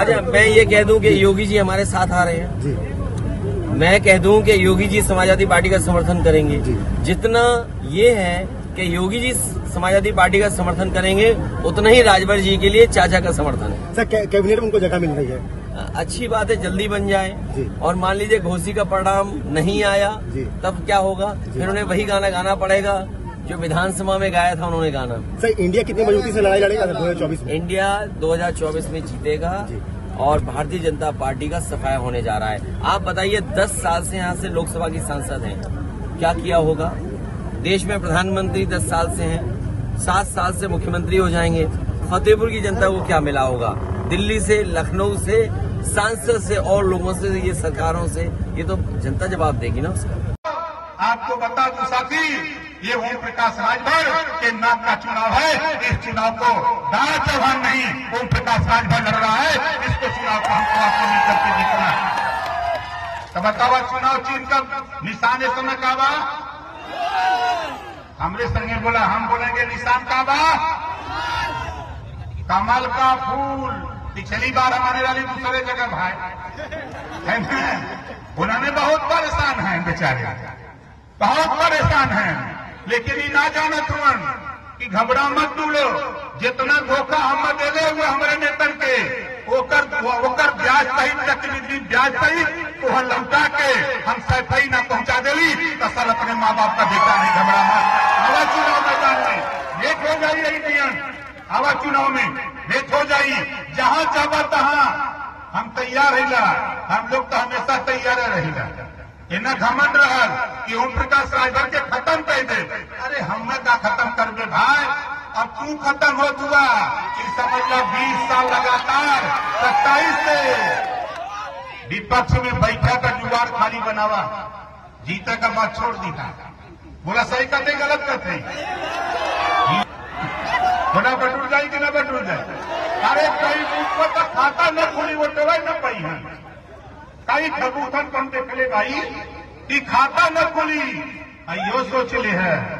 अच्छा मैं ये कह दूँ कि योगी जी हमारे साथ आ रहे हैं। जी। मैं कह दूँ कि योगी जी समाजवादी पार्टी का समर्थन करेंगे। जितना ये है कि योगी जी समाजवादी पार्टी का समर्थन करेंगे उतना ही राजभर जी के लिए चाचा का समर्थन है। सर कैबिनेट में उनको जगह मिल रही है? अच्छी बात है जल्दी बन जाए। और मान लीजिए घोसी का परिणाम नहीं आया तब क्या होगा? फिर उन्हें वही गाना गाना पड़ेगा। जो विधानसभा में गाया था उन्होंने गाना। सर इंडिया कितनी मजबूती से लड़ाई लड़ेगा दो हज़ार चौबीस में? इंडिया 2024 में जीतेगा जी। और भारतीय जनता पार्टी का सफाया होने जा रहा है। आप बताइए 10 साल से यहाँ से लोकसभा की सांसद हैं। क्या किया होगा? देश में प्रधानमंत्री 10 साल से हैं सात साल से मुख्यमंत्री हो जाएँगे। फतेहपुर की जनता को क्या मिला होगा? दिल्ली से लखनऊ से सांसद से और लोगों से ये सरकारों से? ये तो जनता जवाब देगी ना उसका। आपको बता दूँ साथी ये ओम प्रकाश राजभर के नाम का चुनाव है। इस चुनाव को दारा चौहान नहीं, ओम प्रकाश राजभर लड़ रहा है। इसको चुनाव को हमको आपको मिलकर के जीतना है। तो बताओ चुनाव चिन्ह का निशान इस समय का बा हमरे संगे बोला, हम बोलेंगे निशान का बा कमल का फूल, पिछली बार हमारे वाली दूसरे जगह, भाई। है उन्होंने बहुत परेशान हैं, बेचारे। बहुत परेशान हैं। लेकिन ये ना जाना तुरंत कि घबरा मत डूलो जितना धोखा हम देले हुए हमारे नेतन के, ओकर ओकर ब्याज सहित चक्रवृद्धि ब्याज सहित वह लौटा के हम सैफई ना पहुँचा देली तो सर अपने माँ बाप का बेटा नहीं घबरा मत। हवा चुनाव मैदान में लेट हो जाइए इंडियन हवा चुनाव में लेट हो जाइए जहाँ चाहबा तहां, हम तैयार रहिला हम लोग तो हमेशा तैयार रहिला इन्हें घमंड रहल कि ओम प्रकाश राजभर के खत्म कर दे अरे हमें का खत्म कर दे भाई अब तू खत्म हो चुका समझ लो बीस साल लगातार सत्ताईस से विपक्ष में बैठा का जुगाड़ खाली बनावा जीता का बात छोड़ दी था बोला सही कहते गलत कहते बना बटूर जाए कि ना बटूर जाए अरे कई ऊपर का खाता न खुली वो तो न पाई है कई ठगूथन कम देख ले भाई कि खाता न खुली अयो सोच ले है